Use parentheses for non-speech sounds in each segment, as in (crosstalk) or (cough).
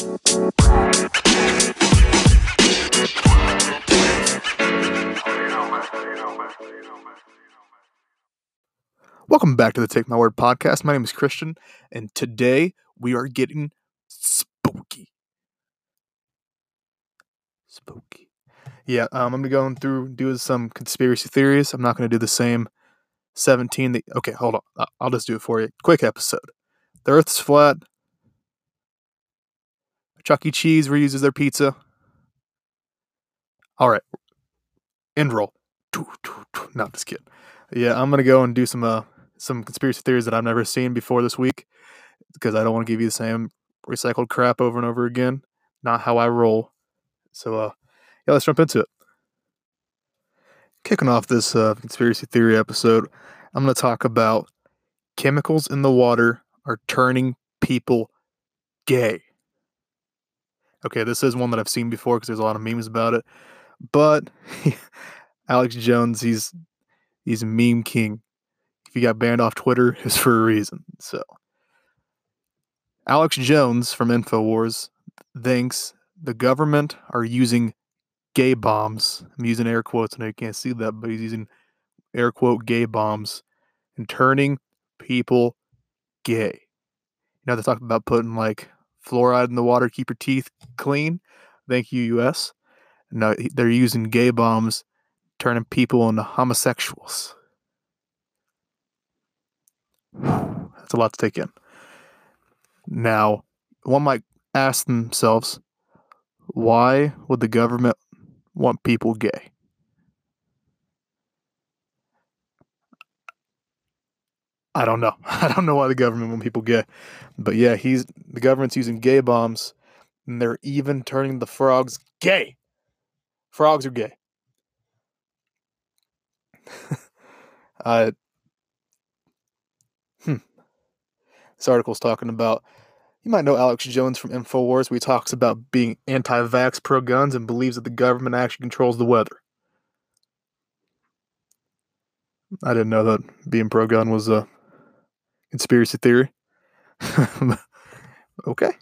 Welcome back to the Take My Word podcast. My name is Christian, and today we are getting spooky. Spooky. Yeah, um, I'm gonna go through do some conspiracy theories. I'm not gonna do the same 17. That, okay, hold on. I'll just do it for you. Quick episode. The Earth's flat. Chuck E. Cheese reuses their pizza. All right. End roll. Not just kidding. Yeah, I'm gonna go and do some uh some conspiracy theories that I've never seen before this week because I don't want to give you the same recycled crap over and over again. Not how I roll. So uh yeah, let's jump into it. Kicking off this uh, conspiracy theory episode, I'm to talk about chemicals in the water are turning people gay. Okay, this is one that I've seen before because there's a lot of memes about it. But (laughs) Alex Jones, he's he's meme king. If he got banned off Twitter, (laughs) it's for a reason. So Alex Jones from InfoWars thinks the government are using gay bombs. I'm using air quotes. I know you can't see that, but he's using air quote gay bombs and turning people gay. You know, they talk about putting like fluoride in the water, keep your teeth clean. Thank you, US. No, they're using gay bombs, turning people into homosexuals. That's a lot to take in. Now, one might ask themselves, why would the government want people gay? I don't know. (laughs) I don't know why the government want people gay. But yeah, he's the government's using gay bombs and they're even turning the frogs gay. Frogs are gay. (laughs) uh, hmm. This article's talking about you might know Alex Jones from InfoWars, where he talks about being anti vax pro guns and believes that the government actually controls the weather. I didn't know that being pro gun was a conspiracy theory. (laughs) okay.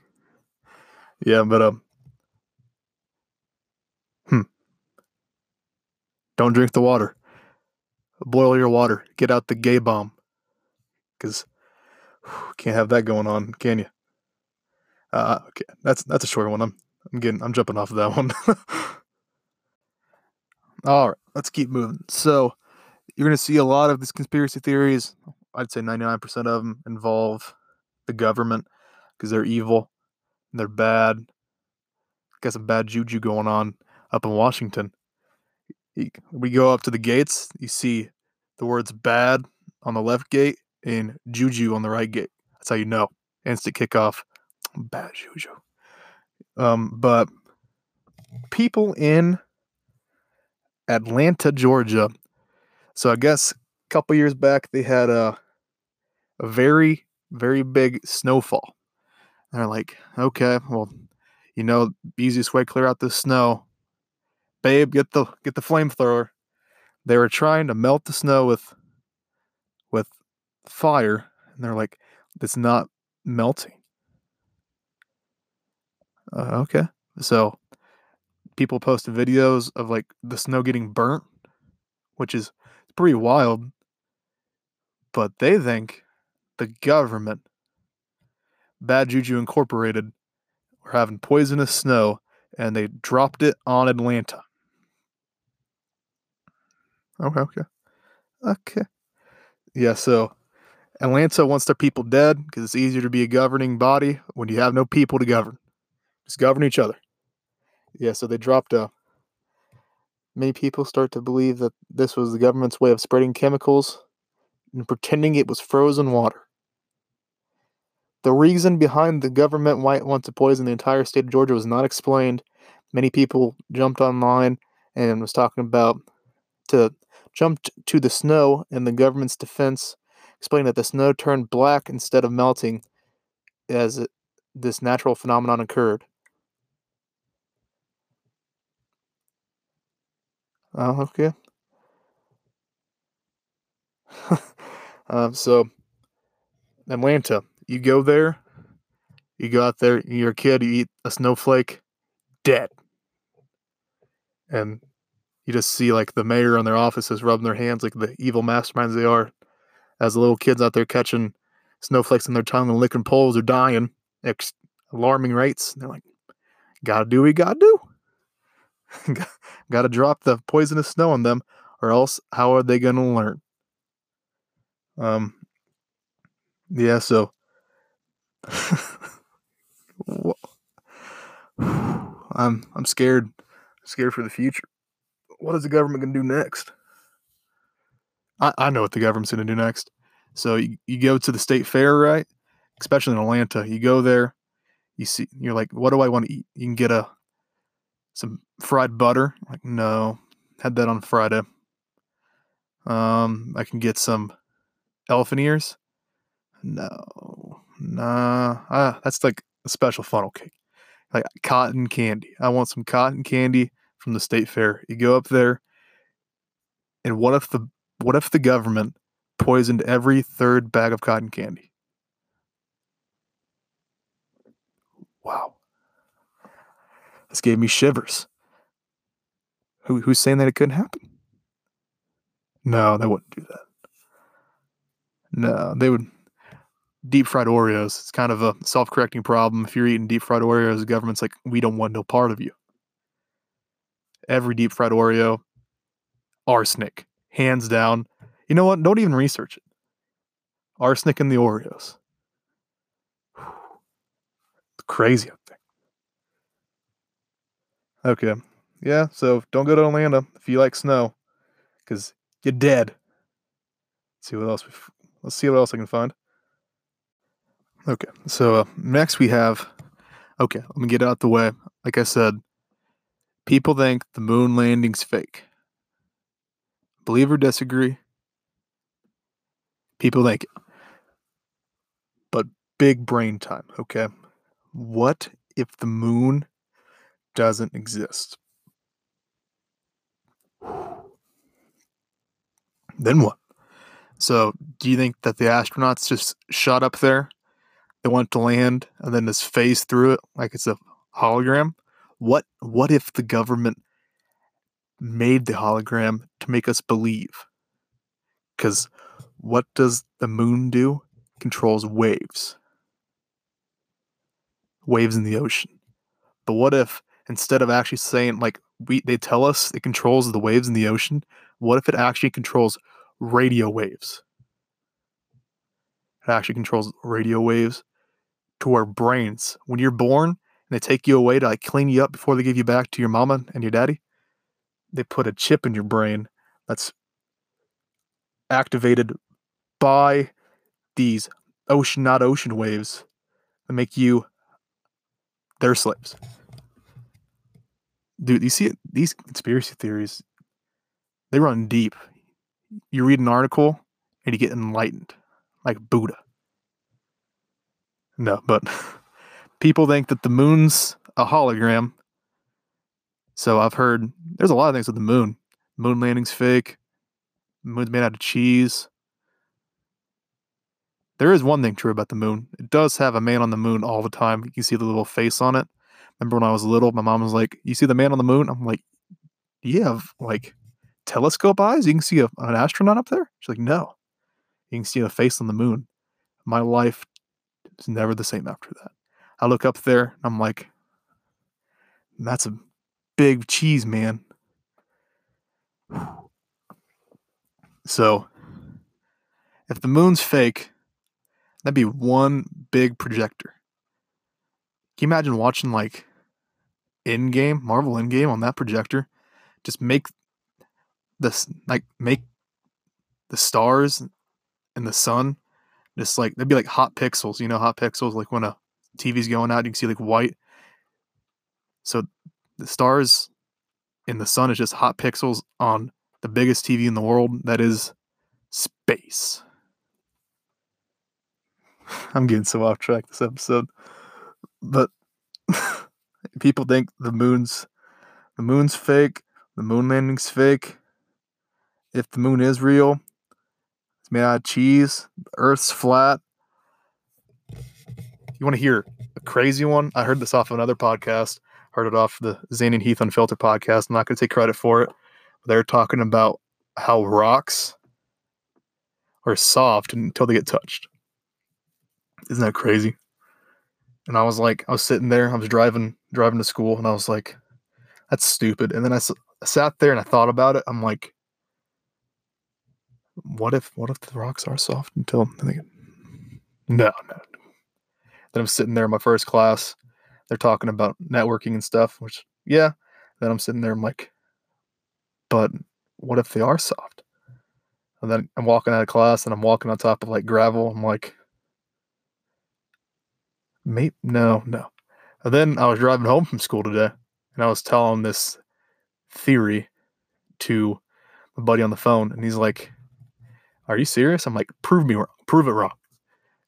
Yeah, but um Hmm. Don't drink the water. Boil your water. Get out the gay bomb. Cause can't have that going on, can you? Uh, okay, that's that's a short one. I'm I'm getting I'm jumping off of that one. (laughs) All right, let's keep moving. So you're gonna see a lot of these conspiracy theories. I'd say 99% of them involve the government because they're evil, and they're bad. Got some bad juju going on up in Washington. We go up to the gates. You see the words "bad" on the left gate and "juju" on the right gate. That's how you know. Instant kickoff (sniffs) bad juju. Um, but people in Atlanta, Georgia. So I guess a couple years back they had a a very very big snowfall. And they're like, okay, well, you know, easiest way clear out the snow, babe, get the get the flamethrower. They were trying to melt the snow with with fire, and they're like, it's not melting. Uh, okay. So people posted videos of like the snow getting burnt, which is pretty wild. But they think the government, Bad Juju Incorporated, were having poisonous snow and they dropped it on Atlanta. Okay, okay. Okay. Yeah, so Atlanta wants their people dead because it's easier to be a governing body when you have no people to govern. Just govern each other. Yeah, so they dropped a. Many people start to believe that this was the government's way of spreading chemicals and pretending it was frozen water. The reason behind the government might want to poison the entire state of Georgia was not explained. Many people jumped online and was talking about to jump to the snow in the government's defense, explaining that the snow turned black instead of melting as it, this natural phenomenon occurred. Oh, okay. (laughs) um, so, Atlanta, you go there, You go out there, you're a kid, you eat a snowflake, dead. And you just see like the mayor in their offices rubbing their hands like the evil masterminds they are. As the little kids out there catching snowflakes in their tongue and licking poles are dying at alarming rates. And they're like, gotta do what gotta do. (laughs) gotta drop the poisonous snow on them, or else how are they gonna learn? Um yeah, so I'm I'm scared. scared for the future. What is the government gonna do next? I, I know what the government's gonna do next. So you, you go to the state fair, right? Especially in Atlanta. You go there, you see you're like, what do I want to eat? You can get a some fried butter. Like, no. Had that on Friday. Um, I can get some elephant ears. No. Nah. Ah, that's like a special funnel cake like cotton candy. I want some cotton candy from the state fair. You go up there, and what if the what if the government poisoned every third bag of cotton candy? Wow. This gave me shivers. Who, who's saying that it couldn't happen? No, they wouldn't do that. No, they would deep fried Oreos. It's kind of a self correcting problem. If you're eating deep fried Oreos, the government's like, we don't want no part of you. Every deep fried Oreo, arsenic, hands down. You know what? Don't even research it. Arsenic in the Oreos. (sighs) Crazy up there. Okay. Yeah, so don't go to Atlanta if you like snow, because you're dead. Let's see what else. Let's see what else I can find. Okay, so uh, next we have. Okay, let me get out the way. Like I said, people think the moon landing's fake. Believe or disagree, people think it. But big brain time, okay? What if the moon doesn't exist? Then what? So, do you think that the astronauts just shot up there they want to land and then just phase through it like it's a hologram. What what if the government made the hologram to make us believe? Because what does the moon do? Controls waves. Waves in the ocean. But what if instead of actually saying like we they tell us it controls the waves in the ocean, what if it actually controls radio waves? It actually controls radio waves to our brains. When you're born and they take you away to like clean you up before they give you back to your mama and your daddy, they put a chip in your brain that's activated by these ocean, not ocean waves that make you their slaves. Dude, you see it, these conspiracy theories, they run deep. You read an article and you get enlightened, like Buddha. No, but (laughs) people think that the moon's a hologram. So I've heard there's a lot of things with the moon. Moon landing's fake. Moon's made out of cheese. There is one thing true about the moon. It does have a man on the moon all the time. You can see the little face on it. Remember when I was little, my mom was like, "You see the man on the moon?" I'm like, "Do you have like telescope eyes? You can see a, an astronaut up there." She's like, "No, you can see a face on the moon." My life it's never the same after that. I look up there, and I'm like, that's a big cheese, man. (sighs) So, if the moon's fake, that'd be one big projector. Can you imagine watching like Endgame, Marvel Endgame on that projector? Just make this like make the stars and the sun just like they'd be like hot pixels, you know, hot pixels like when a TV's going out, you can see like white. So the stars in the sun is just hot pixels on the biggest TV in the world that is space. (laughs) I'm getting so off track this episode. But (laughs) people think the moon's the moon's fake, the moon landing's fake. If the moon is real, it's made out of cheese. Earth's flat. you want to hear a crazy one? I heard this off of another podcast. Heard it off the Zane and Heath Unfiltered podcast. I'm not going to take credit for it. They're talking about how rocks are soft until they get touched. Isn't that crazy? And I was like, I was sitting there, I was driving driving to school, and I was like, that's stupid. And then I, s- I sat there and I thought about it. I'm like, what if what if the rocks are soft until no no. Then I'm sitting there in my first class. They're talking about networking and stuff, which yeah. Then I'm sitting there. I'm like, but what if they are soft? And then I'm walking out of class and I'm walking on top of like gravel. I'm like, maybe no, no. And then I was driving home from school today and I was telling this theory to my buddy on the phone, and he's like, Are you serious? I'm like, Prove me wrong. Prove it wrong.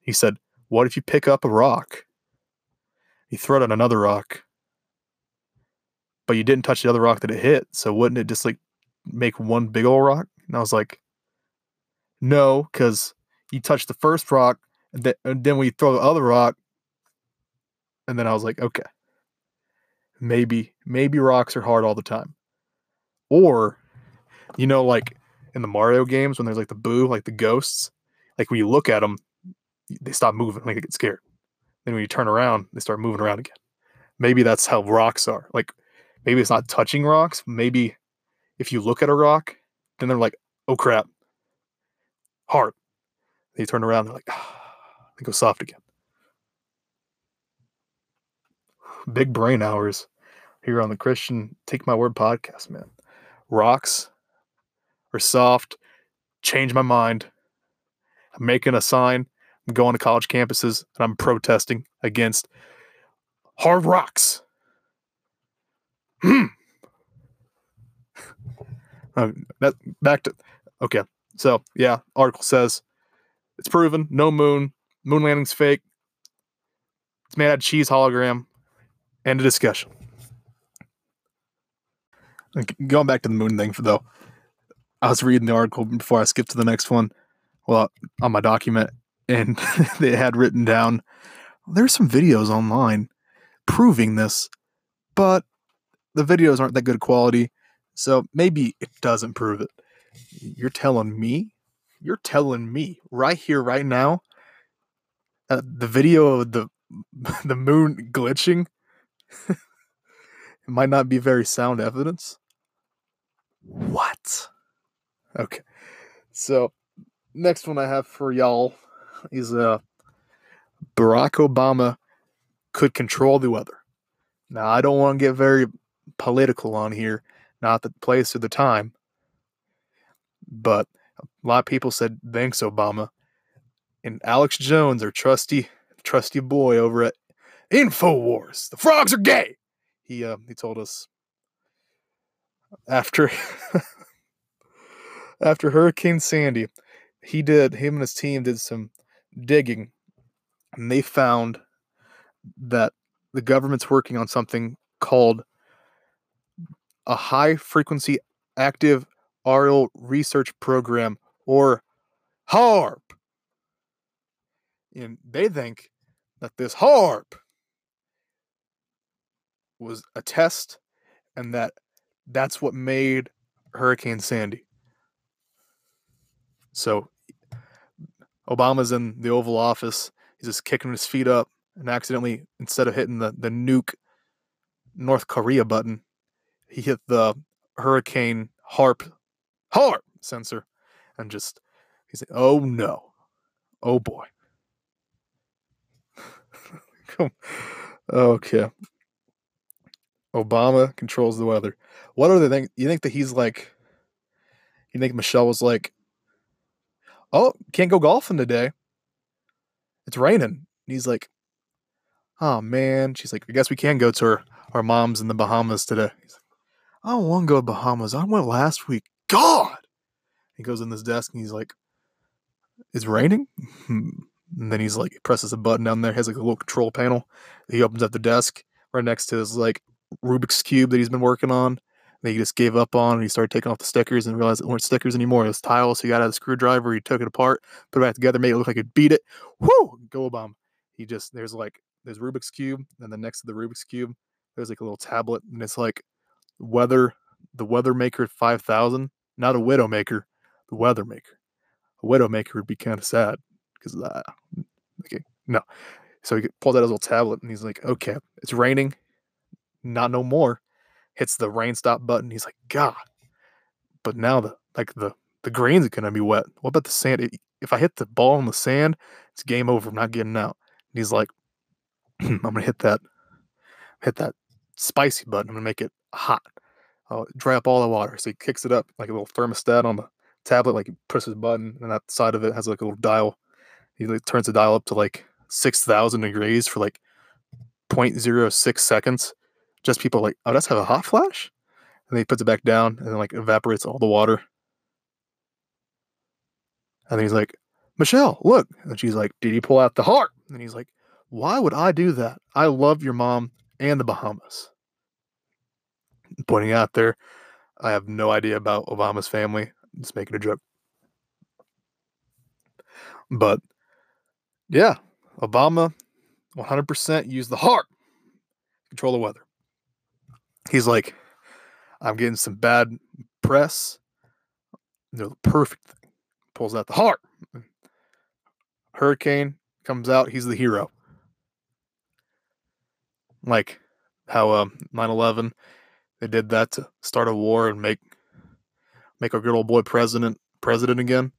He said, What if you pick up a rock? You throw it on another rock, but you didn't touch the other rock that it hit. So wouldn't it just like make one big old rock? And I was like, No, because you touch the first rock, and then, and then we throw the other rock. And then I was like, Okay, maybe, maybe rocks are hard all the time. Or, you know, like in the Mario games when there's like the boo, like the ghosts, like when you look at them, they stop moving, like they get scared. Then when you turn around, they start moving around again. Maybe that's how rocks are. Like maybe it's not touching rocks. Maybe if you look at a rock, then they're like, oh crap, hard. They turn around, they're like, ah, they go soft again. Big brain hours here on the Christian Take My Word podcast, man. Rocks are soft. Change my mind. I'm making a sign. I'm going to college campuses and I'm protesting against hard rocks. Hmm. (laughs) Uh, that back to okay. So yeah, article says it's proven no moon. Moon landing's fake. It's made out of cheese hologram. End of discussion. Going back to the moon thing though, I was reading the article before I skipped to the next one. Well, on my document, and (laughs) they had written down there's some videos online proving this, but the videos aren't that good quality, so maybe it doesn't prove it. You're telling me, you're telling me right here, right now, uh, the video of the (laughs) the moon glitching it (laughs) might not be very sound evidence. What? Okay. So, next one I have for y'all is uh Barack Obama could control the weather. Now, I don't want to get very political on here, not the place or the time, but a lot of people said thanks Obama. And Alex Jones, our trusty trusty boy over at Infowars, the frogs are gay. He uh, he told us after (laughs) after Hurricane Sandy, he did him and his team did some digging, and they found that the government's working on something called a high frequency active aerial research program or HAARP. And they think that this HAARP was a test and that that's what made Hurricane Sandy. So Obama's in the Oval Office. He's just kicking his feet up and accidentally, instead of hitting the, the nuke North Korea button, he hit the hurricane HAARP HAARP sensor and just he's like, oh no. Oh boy. (laughs) Okay. Obama controls the weather. What other thing you think that he's like you think Michelle was like, Oh, can't go golfing today. It's raining. And he's like, Oh man. She's like, I guess we can go to our, mom's in the Bahamas today. He's like, I don't want to go to Bahamas. I went last week. God. He goes in this desk and he's like, It's raining? (laughs) And then he's like, presses a button down there, has like a little control panel. He opens up the desk right next to his like Rubik's Cube that he's been working on. That he just gave up on and he started taking off the stickers and realized it weren't stickers anymore. It was tiles. So he got out a screwdriver, he took it apart, put it back together, made it look like it beat it. Whoo! Go Obama. he just there's like there's Rubik's cube, and then next to the Rubik's cube, there's like a little tablet, and it's like weather, the weather maker five thousand, not a widow maker, the weather maker. A widow maker would be kind of sad because of uh, that. Okay, no. So he pulls out his little tablet and he's like, "Okay, it's raining, not no more." Hits the rain stop button. He's like, "God!" But now the like the the grains are gonna be wet. What about the sand? If I hit the ball in the sand, it's game over. I'm not getting out. And he's like, (clears throat) I'm gonna hit that, hit that spicy button. I'm gonna make it hot. I'll dry up all the water. So he kicks it up like a little thermostat on the tablet. Like he pushes button, and that side of it has like a little dial. He like turns the dial up to like six thousand degrees for like 0.06 seconds. Just people like, oh, that's have a hot flash, and then he puts it back down, and then like evaporates all the water. And then he's like, Michelle, look. And she's like, Did he pull out the HAARP? And he's like, Why would I do that? I love your mom and the Bahamas. Pointing out there, I have no idea about Obama's family. I'm just making a joke. But yeah, Obama 100% used the HAARP control the weather. He's like, I'm getting some bad press. They're the perfect thing. Pulls out the HAARP. Hurricane comes out. He's the hero. Like how um, 9/11 they did that to start a war and make make our good old boy president president again.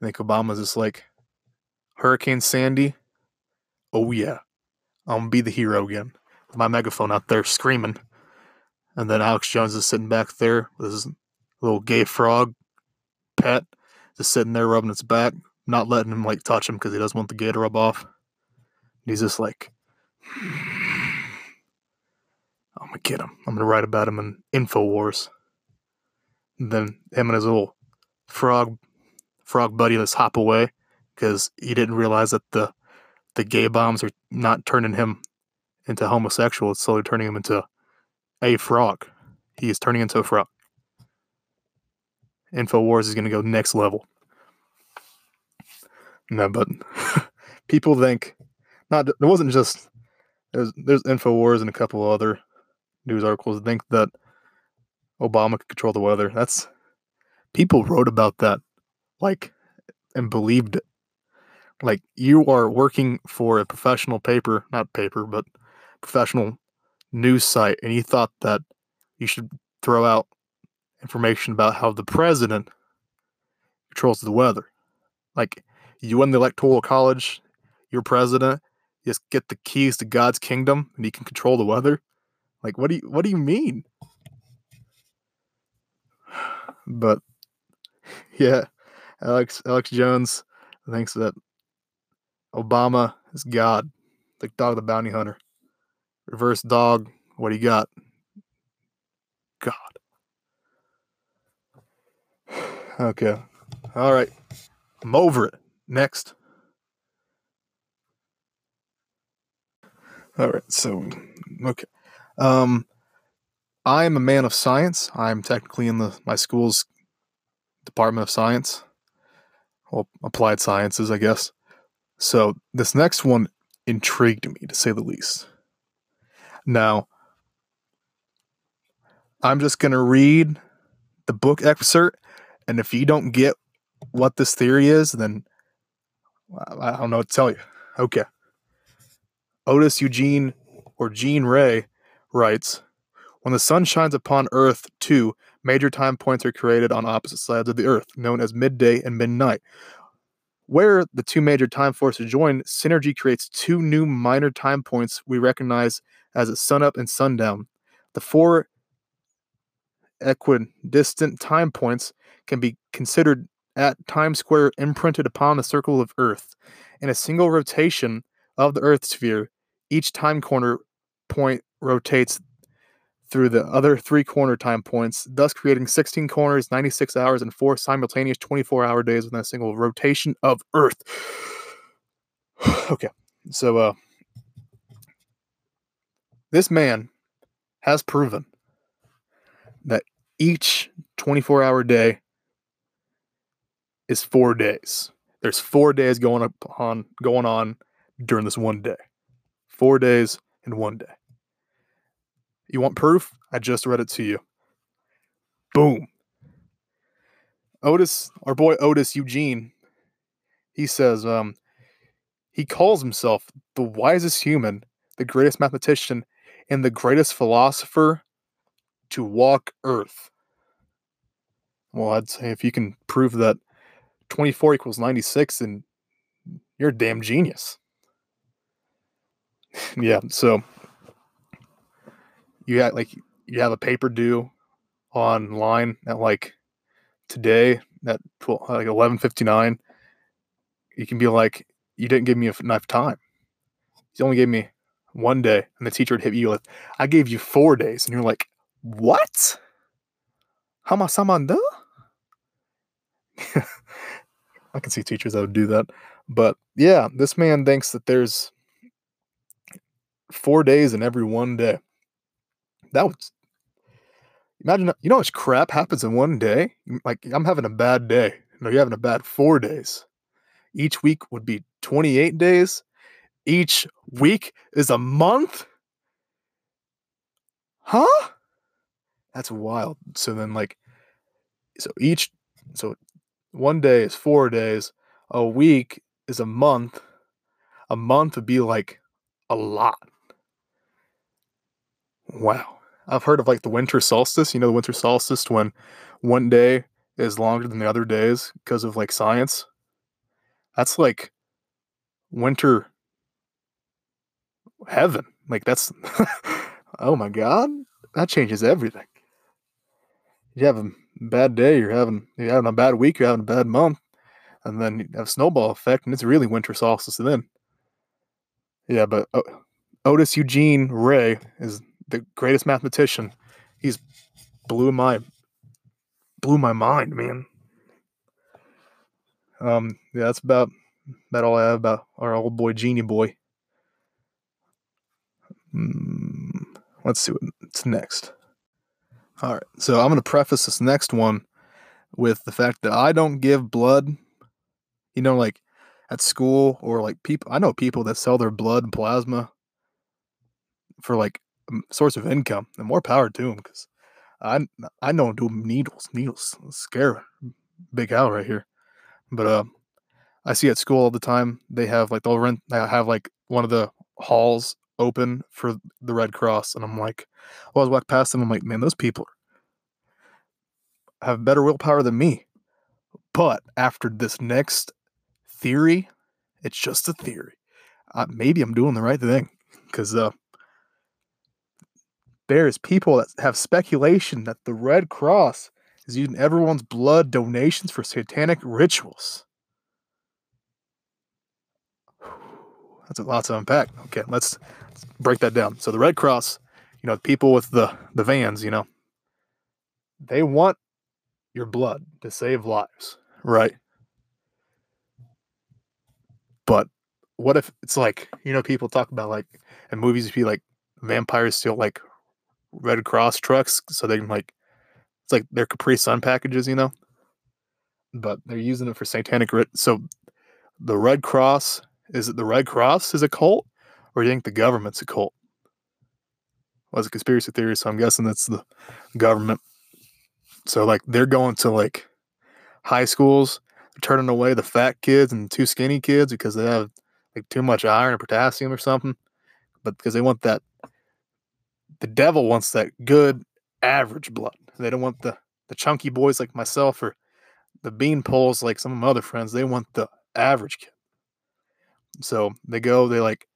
I think Obama's just like Hurricane Sandy. Oh yeah, I'm gonna be the hero again with my megaphone out there screaming. And then Alex Jones is sitting back there with his little gay frog pet, just sitting there rubbing its back, not letting him like touch him because he doesn't want the gay to rub off. And he's just like, I'm gonna get him. I'm gonna write about him in Infowars. Then him and his little frog frog buddy just hop away because he didn't realize that the the gay bombs are not turning him into homosexual. It's slowly turning him into a frog. He is turning into a frog. Infowars is going to go next level. No, but (laughs) people think not. It wasn't just there's there's Infowars and a couple other news articles think that Obama could control the weather. That's people wrote about that, like, and believed it. Like you are working for a professional paper, not paper, but professional news site, and you thought that you should throw out information about how the president controls the weather. Like you win the electoral college, you're president, you just get the keys to God's kingdom and he can control the weather. Like what do you what do you mean? (sighs) But (laughs) yeah, Alex Alex Jones thinks that Obama is God, like Dog the Bounty Hunter. Reverse dog, what do you got? God. (sighs) Okay. All right. I'm over it. Next. All right. So, okay. Um, I am a man of science. I'm technically in the my school's Department of Science, well, applied sciences, I guess. So this next one intrigued me to say the least. Now, I'm just gonna read the book excerpt, and if you don't get what this theory is, then I don't know what to tell you. Okay. Otis Eugene or Gene Ray writes When the sun shines upon Earth, two major time points are created on opposite sides of the Earth, known as midday and midnight. Where the two major time forces join, synergy creates two new minor time points we recognize as a sunup and sundown. The four equidistant time points can be considered at time square imprinted upon the circle of Earth. In a single rotation of the Earth sphere, each time corner point rotates through the other three corner time points, thus creating 16 corners, 96 hours, and four simultaneous 24 hour days within a single rotation of Earth. (sighs) okay, so uh, this man has proven that each 24 hour day is four days. There's four days going on going on during this one day. Four days in one day. You want proof? I just read it to you. Boom. Otis, our boy Otis Eugene, he says, um, he calls himself the wisest human, the greatest mathematician, and the greatest philosopher to walk Earth. Well, I'd say if you can prove that 24 equals 96, then you're a damn genius. (laughs) yeah, so you got like you have a paper due online at like today at 12, like 11:59 you can be like you didn't give me enough time. You only gave me one day. And the teacher would hit you with i gave you four days. And you're like what? Hama samanda (laughs) i can see teachers that would do that. But yeah this man thinks that there's four days in every one day that was imagine you know much crap happens in one day? Like i'm having a bad day. No you're having a bad four days. Each week would be 28 days. Each week is a month? Huh? That's wild. So then like so each so one day is four days. A week is a month. A month would be like a lot. Wow I've heard of like the winter solstice. You know, the winter solstice when one day is longer than the other days because of like science. That's like winter heaven. Like that's (laughs) oh my god, that changes everything. You have a bad day, you're having you're having a bad week, you're having a bad month, and then you have snowball effect, and it's really winter solstice and then. Yeah, but Otis Eugene Ray is the greatest mathematician. He's blew my blew my mind, man. Um, yeah, that's about about all I have about our old boy Genie Boy. Mm, let's see what's next. All right, so I'm going to preface this next one with the fact that I don't give blood. You know, like at school or like people, I know people that sell their blood and plasma for like source of income, and more power to them because I I know do needles, needles scare Big Al right here. But uh, I see at school all the time they have like they'll rent they have like one of the halls open for the Red Cross, and I'm like, well, I was walk past them, I'm like, man, those people have better willpower than me. But after this next theory, it's just a theory. Uh, maybe I'm doing the right thing because uh, there's people that have speculation that the Red Cross is using everyone's blood donations for satanic rituals. (sighs) That's a lot to unpack. Okay, let's, let's break that down. So the Red Cross, you know, people with the the vans, you know, they want your blood to save lives, right? But what if it's like, you know, people talk about like in movies, be like vampires steal like Red Cross trucks, so they can like it's like their Capri Sun packages, you know. But they're using it for satanic rit. So the Red Cross is it the Red Cross is a cult, or do you think the government's a cult? Well, a conspiracy theory, so I'm guessing that's the government. So like they're going to like high schools, turning away the fat kids and too skinny kids because they have like too much iron or potassium or something. But because they want that the devil wants that good average blood. They don't want the the chunky boys like myself or the bean poles like some of my other friends. They want the average kid. So they go, they like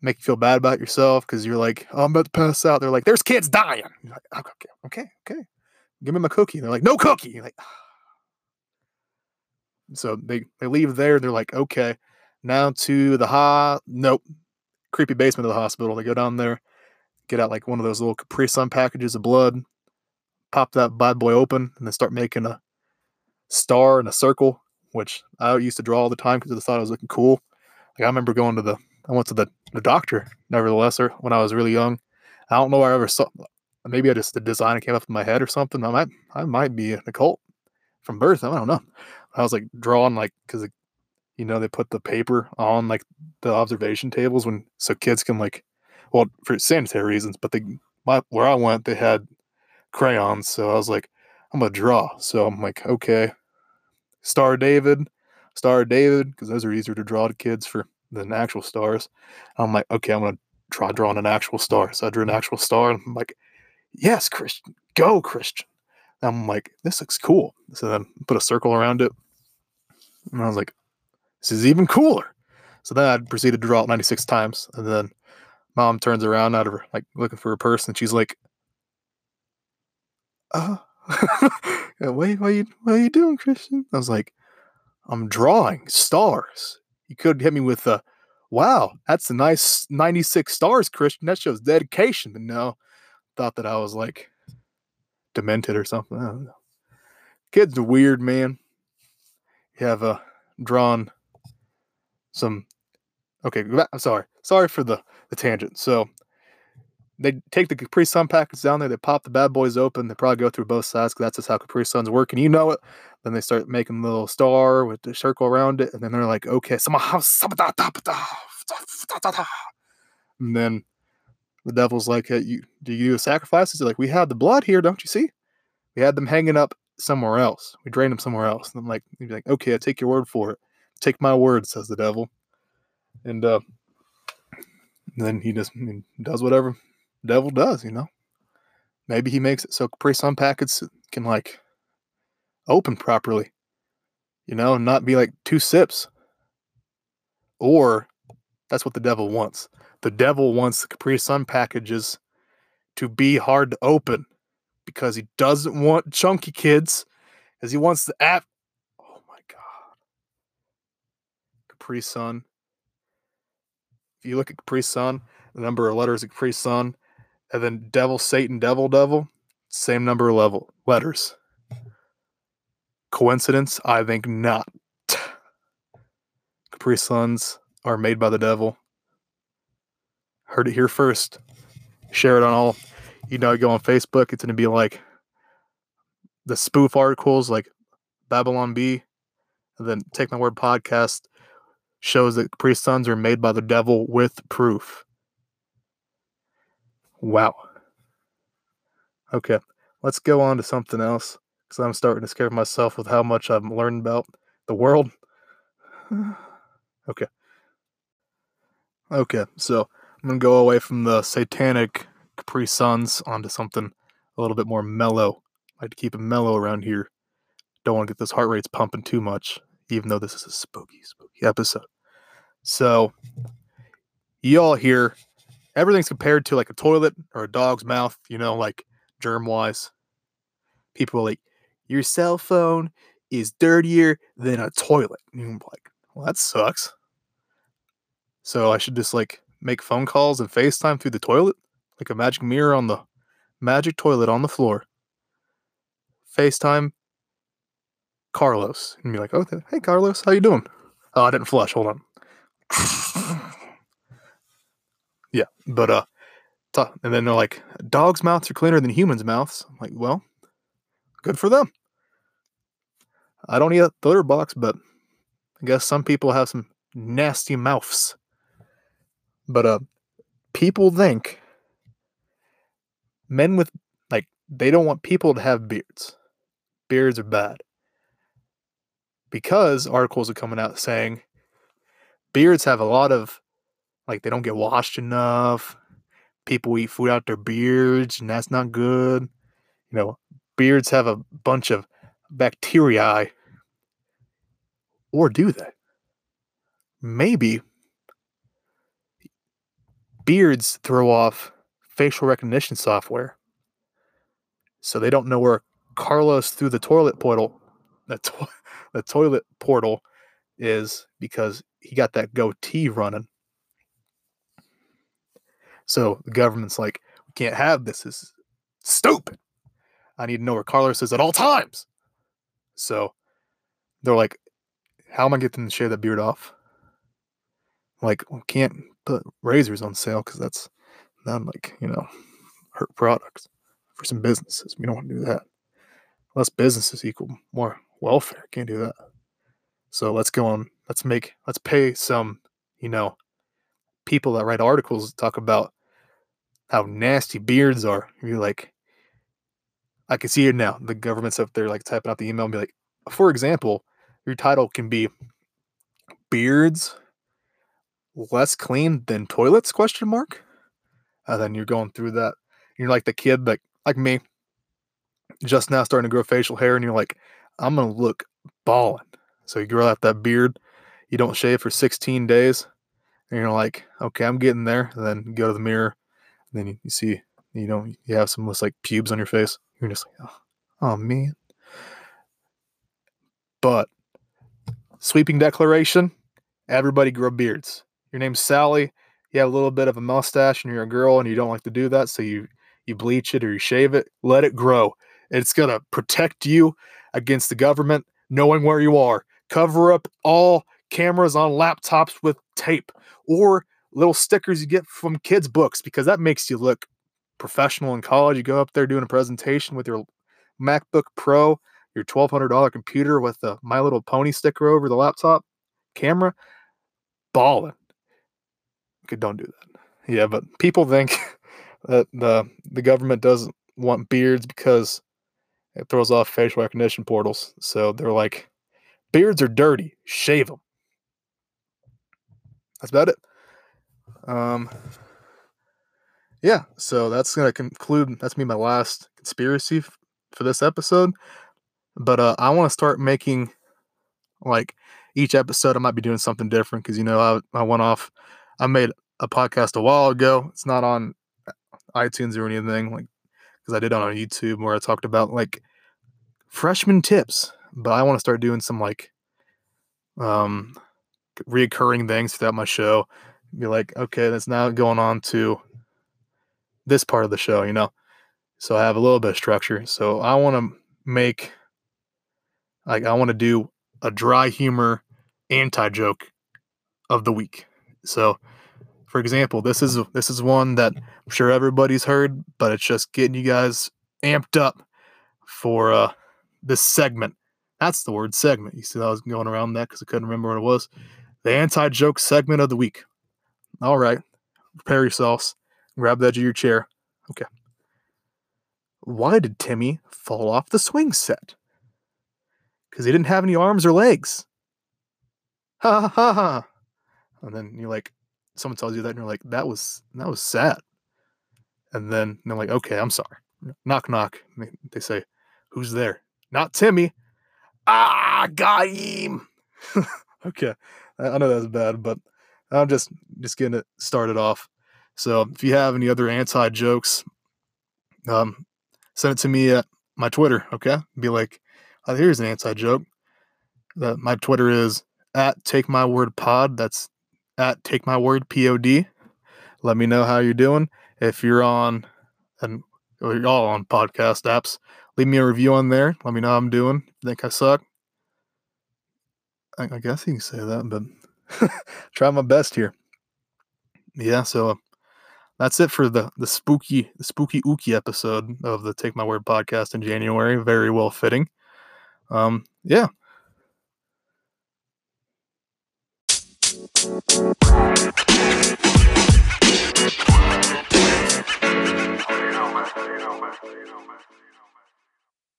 make you feel bad about yourself because you're like, oh, I'm about to pass out. They're like, there's kids dying. You're like, okay, okay, okay. Give me my cookie. They're like, no cookie. You're like, ah. so they they leave there. They're like, okay, now to the ha. Nope, creepy basement of the hospital. They go down there get out like one of those little Capri Sun packages of blood, pop that bad boy open, and then start making a star and a circle, which I used to draw all the time because I thought it was looking cool. Like I remember going to the, I went to the, the doctor, nevertheless, or when I was really young. I don't know where I ever saw, maybe I just, the design came up in my head or something. I might, I might be an occult from birth. I don't know. I was like drawing like, because you know, they put the paper on like the observation tables when so kids can like, well, for sanitary reasons. But they, my where I went, they had crayons, so I was like, I'm gonna draw. So I'm like, okay, Star David, Star David, because those are easier to draw to kids for than actual stars. I'm like, okay, I'm gonna try drawing an actual star. So I drew an actual star, and I'm like, yes, Christian, go, Christian. And I'm like, this looks cool. So then I put a circle around it, and I was like, this is even cooler. So then I proceeded to draw it 96 times, and then mom turns around out of her like looking for a and She's like, uh, wait, what are you, what are you doing, Christian? I was like, I'm drawing stars. You could hit me with a, wow, that's a nice 96 stars, Christian. That shows dedication. But no, thought that I was like demented or something. I don't know. Kids weird, man. You have uh, drawn some. Okay, I'm sorry. Sorry for the, the tangent. So they take the Capri Sun packets down there, they pop the bad boys open, they probably go through both sides because that's just how Capri Suns work, and you know it. Then they start making a little star with the circle around it, and then they're like, okay, and then the devil's like, hey, you do you do a sacrifice? He's like, we had the blood here, don't you see? We had them hanging up somewhere else. We drained them somewhere else. And I'm like, he'd be like, okay, I take your word for it. Take my word, says the devil. And uh, then he just does whatever devil does, you know. Maybe he makes it so Capri Sun packets can like open properly, you know, and not be like two sips. Or that's what the devil wants. The devil wants the Capri Sun packages to be hard to open because he doesn't want chunky kids, as he wants the app. Oh my God. Capri Sun. If you look at Capri Sun, the number of letters of Capri Sun, and then devil, Satan, devil, devil, same number of level letters. Coincidence? I think not. (sighs) Capri Suns are made by the devil. Heard it here first. Share it on all. You know, go on Facebook. It's going to be like the spoof articles, like Babylon Bee, and then Take My Word podcast shows that Capri Suns are made by the devil with proof. Wow. Okay, let's go on to something else because I'm starting to scare myself with how much I'm learning about the world. (sighs) okay. Okay, so I'm going to go away from the satanic Capri Suns onto something a little bit more mellow. I like to keep it mellow around here. Don't want to get those heart rates pumping too much, even though this is a spooky, spooky episode. So, you all hear everything's compared to like a toilet or a dog's mouth, you know, like germ wise. People like, your cell phone is dirtier than a toilet. And you're like, well, that sucks. So I should just like make phone calls and FaceTime through the toilet, like a magic mirror on the magic toilet on the floor. FaceTime Carlos and be like, oh, hey Carlos, how you doing? Oh, I didn't flush. Hold on. Yeah, but uh, and then they're like, dogs' mouths are cleaner than humans' mouths. I'm like, well, good for them. I don't eat a litter box, but I guess some people have some nasty mouths. But uh, people think men with like they don't want people to have beards. Beards are bad because articles are coming out saying beards have a lot of like they don't get washed enough. People eat food out their beards, and that's not good. You know, beards have a bunch of bacteria. Or do they? Maybe beards throw off facial recognition software. So they don't know where Carlos threw the toilet portal, the, to- (laughs) the toilet portal is because he got that goatee running. So the government's like, we can't have this. This is stupid. I need to know where Carlos is at all times. So they're like, how am I getting to shave that beard off? like, we can't put razors on sale because that's not like, you know, hurt products for some businesses. We don't want to do that. Less businesses equal more welfare. Can't do that. So let's go on let's make let's pay some, you know, people that write articles talk about how nasty beards are. You're like, I can see it now. The government's up there like typing out the email and be like, for example, your title can be beards less clean than toilets question mark and then you're going through that you're like the kid like like me just now starting to grow facial hair and you're like i'm gonna look ballin. So you grow out that beard you don't shave for 16 days and you're like okay i'm getting there and then go to the mirror and then you, you see you know you have some less like pubes on your face. You're just like oh, oh man. But sweeping declaration everybody grow beards. Your name's sally you have a little bit of a mustache and you're a girl and you don't like to do that so you you bleach it or you shave it let it grow. It's to protect you against the government knowing where you are. Cover up all cameras on laptops with tape or little stickers you get from kids books because that makes you look professional in college. You go up there doing a presentation with your macbook pro your $1200 computer with the my little pony sticker over the laptop camera. Balling okay don't do that. Yeah but people think (laughs) that the the government doesn't want beards because it throws off facial recognition portals. So they're like beards are dirty. Shave them that's about it. Um yeah so that's gonna conclude that's me my last conspiracy f- for this episode. But uh i want to start making like each episode i might be doing something different because you know I, I went off i made a podcast a while ago. It's not on itunes or anything like because i did on youtube where i talked about like freshman tips but i want to start doing some like um reoccurring things throughout my show. Be like okay that's now going on to this part of the show you know? So i have a little bit of structure. So i want to make like i want to do a dry humor anti joke of the week. So, for example, this is this is one that I'm sure everybody's heard, but it's just getting you guys amped up for uh, this segment. That's the word segment. You see, I was going around that because I couldn't remember what it was. The anti joke segment of the week. All right, prepare yourselves. Grab the edge of your chair. Okay. Why did Timmy fall off the swing set? because he didn't have any arms or legs. Ha ha ha ha. And then you're like, someone tells you that, and you're like, that was that was sad. And then they're like, okay, I'm sorry. Knock knock. They, say, who's there? Not Timmy. Ah, got (laughs) okay, I, I know that's bad, but I'm just just getting it started off. So if you have any other anti jokes, um, send it to me at my Twitter. Okay, be like, uh, here's an anti joke. That my Twitter is at take my word pod. That's at take my word pod. Let me know how you're doing. If you're on and you're all on podcast apps, leave me a review on there. Let me know how I'm doing. Think I suck? I, I guess you can say that, but (laughs) try my best here. Yeah, so uh, that's it for the the spooky the spooky ooky episode of the Take My Word podcast in January. Very well fitting um, yeah. You know, man. You